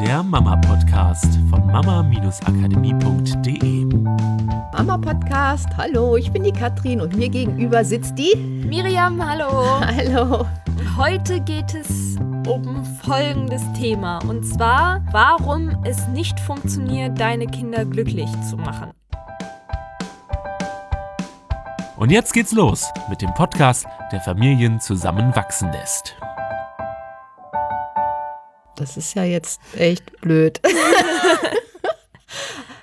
der Mama-Podcast von mama-akademie.de. Mama Podcast, hallo, ich bin die Katrin und mir gegenüber sitzt die Miriam, hallo. Hallo. Heute geht es um folgendes Thema und zwar, warum es nicht funktioniert, deine Kinder glücklich zu machen. Und jetzt geht's los mit dem Podcast, der Familien zusammenwachsen lässt. Das ist ja jetzt echt blöd.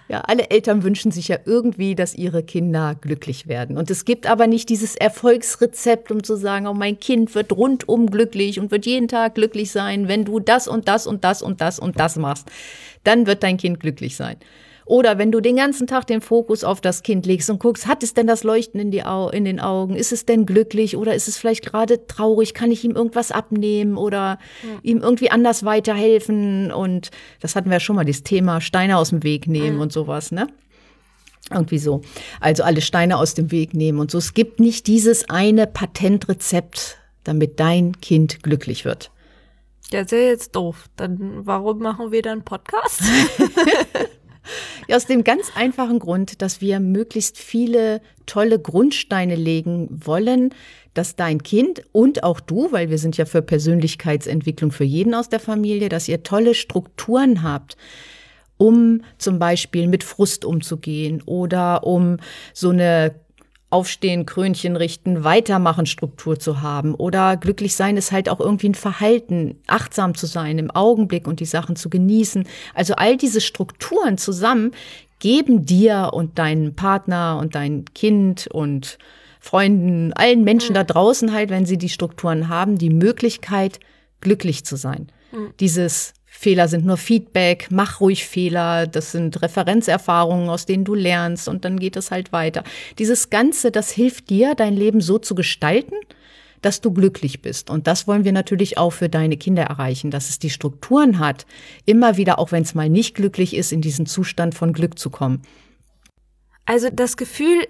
Ja, alle Eltern wünschen sich ja irgendwie, dass ihre Kinder glücklich werden. Und es gibt aber nicht dieses Erfolgsrezept, um zu sagen, oh, mein Kind wird rundum glücklich und wird jeden Tag glücklich sein, wenn du das und das und das und das und das machst. Dann wird dein Kind glücklich sein. Oder wenn du den ganzen Tag den Fokus auf das Kind legst und guckst, hat es denn das Leuchten in, die Au in den Augen? Ist es denn glücklich oder ist es vielleicht gerade traurig? Kann ich ihm irgendwas abnehmen oder mhm. ihm irgendwie anders weiterhelfen? Und das hatten wir ja schon mal, das Thema Steine aus dem Weg nehmen mhm. und sowas, ne? Irgendwie so. Also alle Steine aus dem Weg nehmen und so. Es gibt nicht dieses eine Patentrezept, damit dein Kind glücklich wird. Ja, ist ja jetzt doof. Dann warum machen wir dann Podcast? Ja, aus dem ganz einfachen Grund, dass wir möglichst viele tolle Grundsteine legen wollen, dass dein Kind und auch du, weil wir sind ja für Persönlichkeitsentwicklung für jeden aus der Familie, dass ihr tolle Strukturen habt, um zum Beispiel mit Frust umzugehen oder um so eine Aufstehen, Krönchen richten, weitermachen Struktur zu haben. Oder glücklich sein ist halt auch irgendwie ein Verhalten, achtsam zu sein, im Augenblick und die Sachen zu genießen. Also all diese Strukturen zusammen geben dir und deinem Partner und dein Kind und Freunden, allen Menschen da draußen halt, wenn sie die Strukturen haben, die Möglichkeit, glücklich zu sein. Mhm. Dieses Fehler sind nur Feedback, mach ruhig Fehler, das sind Referenzerfahrungen, aus denen du lernst und dann geht es halt weiter. Dieses Ganze, das hilft dir, dein Leben so zu gestalten, dass du glücklich bist. Und das wollen wir natürlich auch für deine Kinder erreichen, dass es die Strukturen hat, immer wieder, auch wenn es mal nicht glücklich ist, in diesen Zustand von Glück zu kommen. Also das Gefühl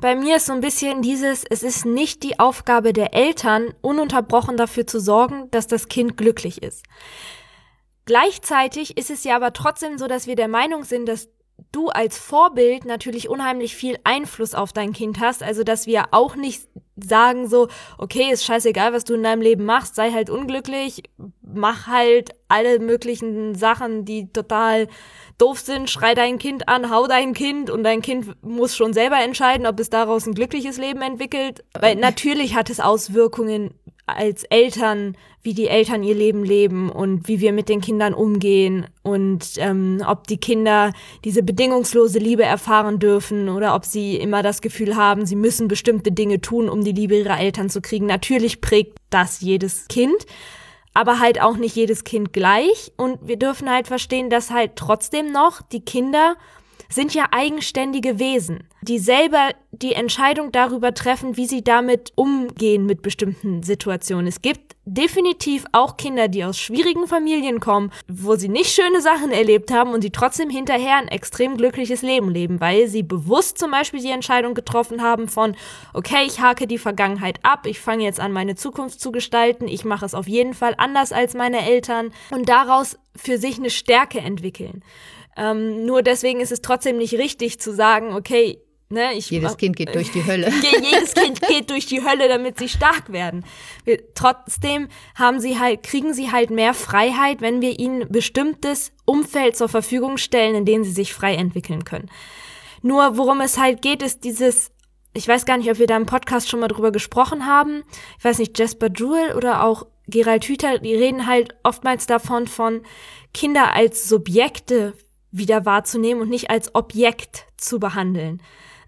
bei mir ist so ein bisschen dieses, es ist nicht die Aufgabe der Eltern, ununterbrochen dafür zu sorgen, dass das Kind glücklich ist. Gleichzeitig ist es ja aber trotzdem so, dass wir der Meinung sind, dass du als Vorbild natürlich unheimlich viel Einfluss auf dein Kind hast. Also, dass wir auch nicht sagen so, okay, ist scheißegal, was du in deinem Leben machst, sei halt unglücklich, mach halt alle möglichen Sachen, die total doof sind, schrei dein Kind an, hau dein Kind und dein Kind muss schon selber entscheiden, ob es daraus ein glückliches Leben entwickelt. Weil natürlich hat es Auswirkungen, als Eltern, wie die Eltern ihr Leben leben und wie wir mit den Kindern umgehen und ähm, ob die Kinder diese bedingungslose Liebe erfahren dürfen oder ob sie immer das Gefühl haben, sie müssen bestimmte Dinge tun, um die Liebe ihrer Eltern zu kriegen. Natürlich prägt das jedes Kind, aber halt auch nicht jedes Kind gleich. Und wir dürfen halt verstehen, dass halt trotzdem noch die Kinder sind ja eigenständige Wesen, die selber die Entscheidung darüber treffen, wie sie damit umgehen mit bestimmten Situationen. Es gibt definitiv auch Kinder, die aus schwierigen Familien kommen, wo sie nicht schöne Sachen erlebt haben und die trotzdem hinterher ein extrem glückliches Leben leben, weil sie bewusst zum Beispiel die Entscheidung getroffen haben von, okay, ich hake die Vergangenheit ab, ich fange jetzt an, meine Zukunft zu gestalten, ich mache es auf jeden Fall anders als meine Eltern und daraus für sich eine Stärke entwickeln. Ähm, nur deswegen ist es trotzdem nicht richtig zu sagen, okay, ne, ich. Jedes Kind geht durch die Hölle. jedes Kind geht durch die Hölle, damit sie stark werden. Wir, trotzdem haben sie halt, kriegen sie halt mehr Freiheit, wenn wir ihnen bestimmtes Umfeld zur Verfügung stellen, in dem sie sich frei entwickeln können. Nur worum es halt geht, ist dieses ich weiß gar nicht, ob wir da im Podcast schon mal drüber gesprochen haben. Ich weiß nicht, Jasper Jewell oder auch Gerald Hüther, die reden halt oftmals davon von Kinder als Subjekte wieder wahrzunehmen und nicht als Objekt zu behandeln.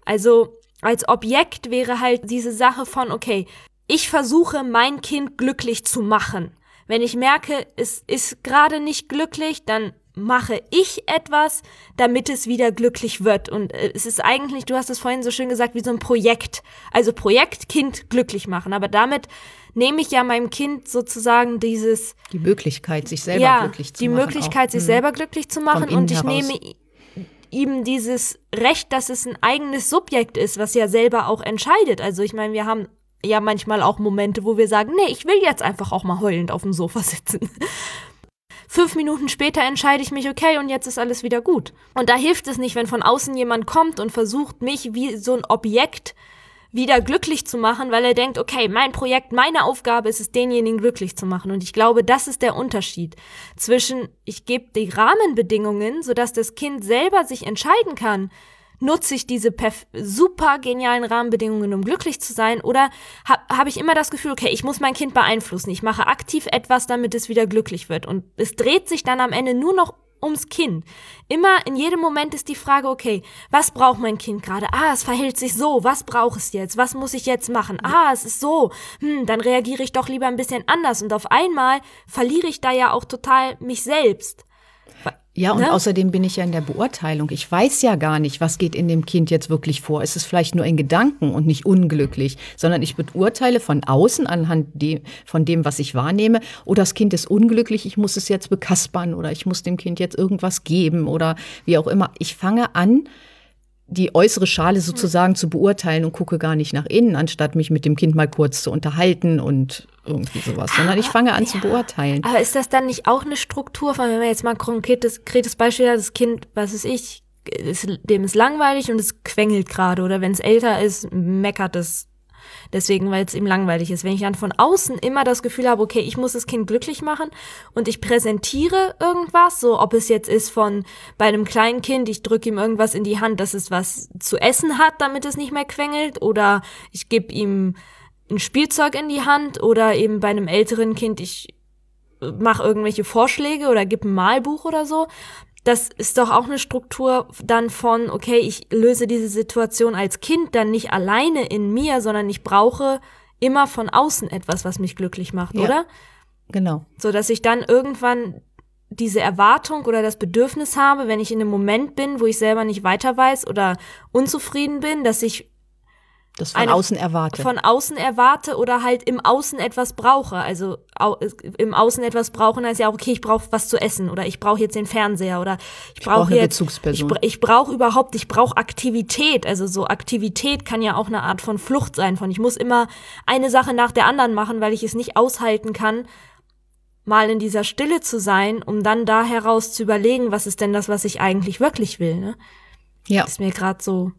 Also als Objekt wäre halt diese Sache von, okay, ich versuche mein Kind glücklich zu machen. Wenn ich merke, es ist gerade nicht glücklich, dann mache ich etwas, damit es wieder glücklich wird. Und äh, es ist eigentlich, du hast es vorhin so schön gesagt, wie so ein Projekt. Also Projekt Kind glücklich machen. Aber damit nehme ich ja meinem Kind sozusagen dieses die Möglichkeit, sich selber ja, glücklich zu die machen. Die Möglichkeit, auch. sich mhm. selber glücklich zu machen. Und ich heraus. nehme ihm dieses Recht, dass es ein eigenes Subjekt ist, was ja selber auch entscheidet. Also ich meine, wir haben ja manchmal auch Momente, wo wir sagen, nee, ich will jetzt einfach auch mal heulend auf dem Sofa sitzen. Fünf Minuten später entscheide ich mich, okay, und jetzt ist alles wieder gut. Und da hilft es nicht, wenn von außen jemand kommt und versucht, mich wie so ein Objekt wieder glücklich zu machen, weil er denkt, okay, mein Projekt, meine Aufgabe ist es, denjenigen glücklich zu machen. Und ich glaube, das ist der Unterschied zwischen, ich gebe die Rahmenbedingungen, sodass das Kind selber sich entscheiden kann, nutze ich diese super genialen Rahmenbedingungen, um glücklich zu sein? Oder habe hab ich immer das Gefühl, okay, ich muss mein Kind beeinflussen, ich mache aktiv etwas, damit es wieder glücklich wird. Und es dreht sich dann am Ende nur noch ums Kind. Immer in jedem Moment ist die Frage, okay, was braucht mein Kind gerade? Ah, es verhält sich so. Was braucht es jetzt? Was muss ich jetzt machen? Ah, es ist so. Hm, dann reagiere ich doch lieber ein bisschen anders. Und auf einmal verliere ich da ja auch total mich selbst. Ja, und ne? außerdem bin ich ja in der Beurteilung. Ich weiß ja gar nicht, was geht in dem Kind jetzt wirklich vor. Es ist vielleicht nur in Gedanken und nicht unglücklich, sondern ich beurteile von außen anhand de von dem, was ich wahrnehme. Oh, das Kind ist unglücklich, ich muss es jetzt bekaspern oder ich muss dem Kind jetzt irgendwas geben oder wie auch immer. Ich fange an, die äußere Schale sozusagen zu beurteilen und gucke gar nicht nach innen, anstatt mich mit dem Kind mal kurz zu unterhalten und irgendwie sowas, sondern ich fange an ja. zu beurteilen. Aber ist das dann nicht auch eine Struktur, von wenn man jetzt mal ein konkretes, konkretes Beispiel hat, das Kind, was ist ich, ist, dem ist langweilig und es quengelt gerade oder wenn es älter ist, meckert es Deswegen, weil es ihm langweilig ist. Wenn ich dann von außen immer das Gefühl habe, okay, ich muss das Kind glücklich machen und ich präsentiere irgendwas, so ob es jetzt ist von bei einem kleinen Kind, ich drücke ihm irgendwas in die Hand, dass es was zu essen hat, damit es nicht mehr quengelt, oder ich gebe ihm ein Spielzeug in die Hand, oder eben bei einem älteren Kind, ich mache irgendwelche Vorschläge oder gebe ein Malbuch oder so, das ist doch auch eine Struktur dann von, okay, ich löse diese Situation als Kind dann nicht alleine in mir, sondern ich brauche immer von außen etwas, was mich glücklich macht, ja, oder? Genau. So dass ich dann irgendwann diese Erwartung oder das Bedürfnis habe, wenn ich in einem Moment bin, wo ich selber nicht weiter weiß oder unzufrieden bin, dass ich das von außen erwarte. Von außen erwarte oder halt im Außen etwas brauche. Also au, im Außen etwas brauchen heißt ja auch, okay, ich brauche was zu essen oder ich brauche jetzt den Fernseher oder ich brauche brauch jetzt Bezugsperson. ich, ich brauche überhaupt, ich brauche Aktivität. Also so Aktivität kann ja auch eine Art von Flucht sein. Von ich muss immer eine Sache nach der anderen machen, weil ich es nicht aushalten kann, mal in dieser Stille zu sein, um dann da heraus zu überlegen, was ist denn das, was ich eigentlich wirklich will. Ne? Ja. Ist mir gerade so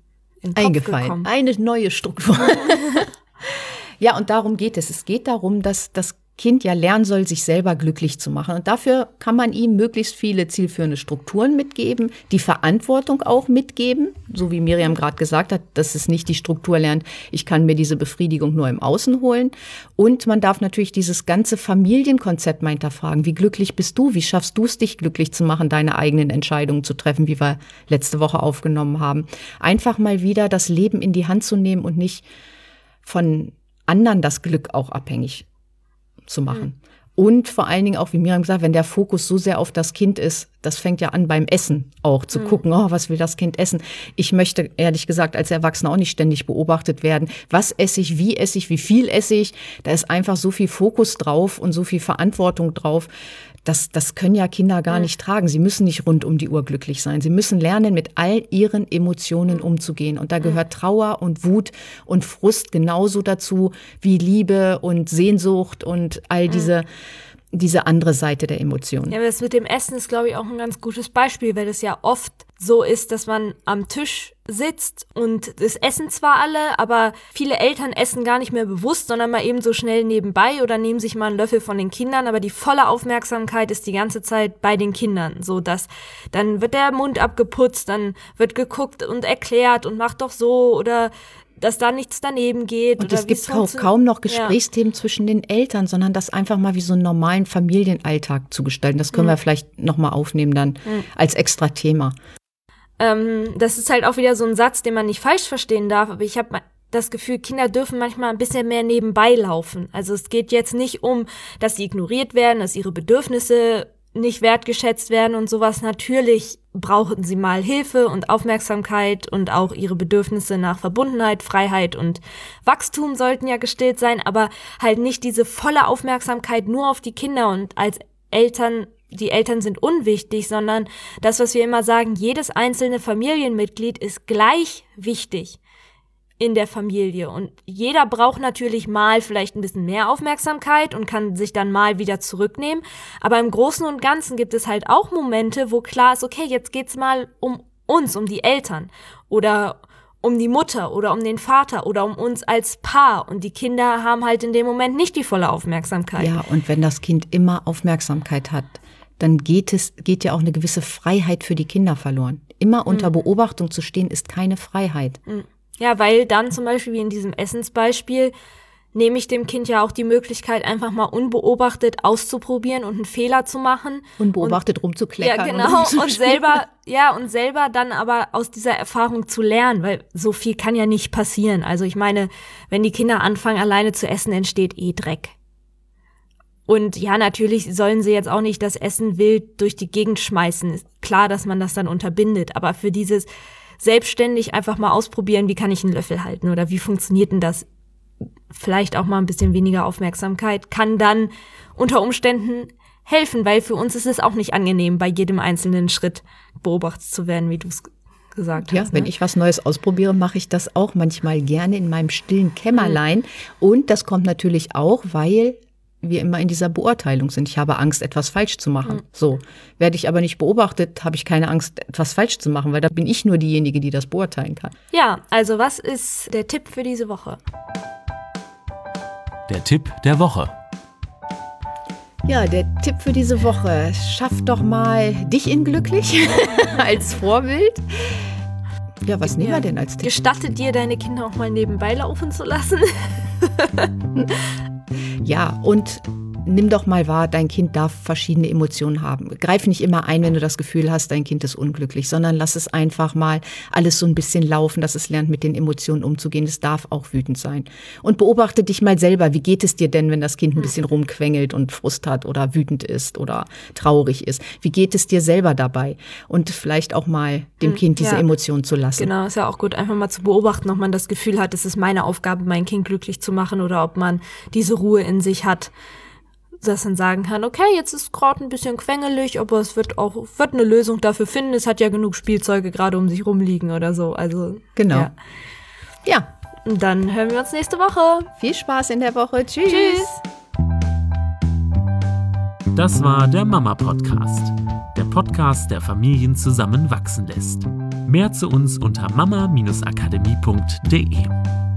eingefallen. Gekommen. Eine neue Struktur. ja, und darum geht es. Es geht darum, dass das Kind ja lernen soll, sich selber glücklich zu machen. Und dafür kann man ihm möglichst viele zielführende Strukturen mitgeben, die Verantwortung auch mitgeben, so wie Miriam gerade gesagt hat, dass es nicht die Struktur lernt, ich kann mir diese Befriedigung nur im Außen holen. Und man darf natürlich dieses ganze Familienkonzept mal hinterfragen. Wie glücklich bist du? Wie schaffst du es, dich glücklich zu machen, deine eigenen Entscheidungen zu treffen, wie wir letzte Woche aufgenommen haben? Einfach mal wieder das Leben in die Hand zu nehmen und nicht von anderen das Glück auch abhängig zu machen. Mhm. Und vor allen Dingen auch, wie Miriam gesagt, wenn der Fokus so sehr auf das Kind ist, das fängt ja an beim Essen auch zu mhm. gucken, oh, was will das Kind essen? Ich möchte ehrlich gesagt als Erwachsener auch nicht ständig beobachtet werden. Was esse ich, wie esse ich, wie viel esse ich? Da ist einfach so viel Fokus drauf und so viel Verantwortung drauf, das, das können ja Kinder gar nicht tragen. Sie müssen nicht rund um die Uhr glücklich sein. Sie müssen lernen, mit all ihren Emotionen umzugehen. Und da gehört Trauer und Wut und Frust genauso dazu wie Liebe und Sehnsucht und all diese diese andere Seite der Emotionen. Ja, aber das mit dem Essen ist, glaube ich, auch ein ganz gutes Beispiel, weil es ja oft so ist, dass man am Tisch sitzt und es essen zwar alle, aber viele Eltern essen gar nicht mehr bewusst, sondern mal eben so schnell nebenbei oder nehmen sich mal einen Löffel von den Kindern, aber die volle Aufmerksamkeit ist die ganze Zeit bei den Kindern, so dass dann wird der Mund abgeputzt, dann wird geguckt und erklärt und macht doch so oder dass da nichts daneben geht. Und es gibt auch kaum noch Gesprächsthemen ja. zwischen den Eltern, sondern das einfach mal wie so einen normalen Familienalltag zu gestalten. Das können mhm. wir vielleicht noch mal aufnehmen dann mhm. als extra Thema. Ähm, das ist halt auch wieder so ein Satz, den man nicht falsch verstehen darf, aber ich habe das Gefühl, Kinder dürfen manchmal ein bisschen mehr nebenbei laufen. Also es geht jetzt nicht um, dass sie ignoriert werden, dass ihre Bedürfnisse nicht wertgeschätzt werden und sowas. Natürlich brauchen sie mal Hilfe und Aufmerksamkeit und auch ihre Bedürfnisse nach Verbundenheit, Freiheit und Wachstum sollten ja gestillt sein, aber halt nicht diese volle Aufmerksamkeit nur auf die Kinder und als Eltern die Eltern sind unwichtig, sondern das, was wir immer sagen, jedes einzelne Familienmitglied ist gleich wichtig. in der Familie. Und jeder braucht natürlich mal vielleicht ein bisschen mehr Aufmerksamkeit und kann sich dann mal wieder zurücknehmen. Aber im Großen und Ganzen gibt es halt auch Momente, wo klar ist, okay, jetzt geht's mal um uns, um die Eltern oder um die Mutter oder um den Vater oder um uns als Paar. Und die Kinder haben halt in dem Moment nicht die volle Aufmerksamkeit. Ja, und wenn das Kind immer Aufmerksamkeit hat, dann geht es, geht ja auch eine gewisse Freiheit für die Kinder verloren. Immer unter Beobachtung zu stehen, ist keine Freiheit. Ja, weil dann zum Beispiel wie in diesem Essensbeispiel nehme ich dem Kind ja auch die Möglichkeit, einfach mal unbeobachtet auszuprobieren und einen Fehler zu machen. Unbeobachtet Ja, rumzukleckern. genau. Und, Und selber, ja, und selber dann aber aus dieser Erfahrung zu lernen, weil so viel kann ja nicht passieren. Also ich meine, wenn die Kinder anfangen, alleine zu essen, entsteht eh Dreck. Und ja, natürlich sollen sie jetzt auch nicht das Essen wild durch die Gegend schmeißen. Ist klar, dass man das dann unterbindet. Aber für dieses selbstständig einfach mal ausprobieren, wie kann ich einen Löffel halten oder wie funktioniert denn das? Vielleicht auch mal ein bisschen weniger Aufmerksamkeit kann dann unter Umständen helfen, weil für uns ist es auch nicht angenehm, bei jedem einzelnen Schritt beobachtet zu werden, wie du es gesagt Ja, hast. wenn ne? ich was Neues ausprobiere, mache ich das auch manchmal gerne in meinem stillen Kämmerlein. Und das kommt natürlich auch, weil wir immer in dieser Beurteilung sind. Ich habe Angst, etwas falsch zu machen. So. Werde ich aber nicht beobachtet, habe ich keine Angst, etwas falsch zu machen, weil da bin ich nur diejenige, die das beurteilen kann. Ja, also was ist der Tipp für diese Woche? Der Tipp der Woche. Ja, der Tipp für diese Woche. Schaff doch mal dich in glücklich als Vorbild. Ja, was nehmen wir denn als Tipp? Gestattet dir, deine Kinder auch mal nebenbei laufen zu lassen? Ja, und nimm doch mal wahr, dein Kind darf verschiedene Emotionen haben. Greif nicht immer ein, wenn du das Gefühl hast, dein Kind ist unglücklich, sondern lass es einfach mal alles so ein bisschen laufen, dass es lernt, mit den Emotionen umzugehen. Es darf auch wütend sein. Und beobachte dich mal selber. Wie geht es dir denn, wenn das Kind ein bisschen rumquengelt und Frust hat oder wütend ist oder traurig ist? Wie geht es dir selber dabei? Und vielleicht auch mal dem Kind diese ja. Emotionen zu lassen. Genau, ist ja auch gut, einfach mal zu beobachten, ob man das Gefühl hat, es ist meine Aufgabe, mein Kind glücklich zu machen oder ob man diese Ruhe in sich hat, dass man sagen kann, okay, jetzt ist gerade ein bisschen quengelig, aber es wird auch, wird eine Lösung dafür finden. Es hat ja genug Spielzeuge gerade um sich rumliegen oder so. Also Genau. Ja. Ja, Und dann hören wir uns nächste Woche. viel Spaß in der Woche. Tschüss. Tschüss. Das war der Mama Podcast. Der Podcast, der Familien zusammenwachsen lässt. Mehr zu uns unter mama-akademie.de.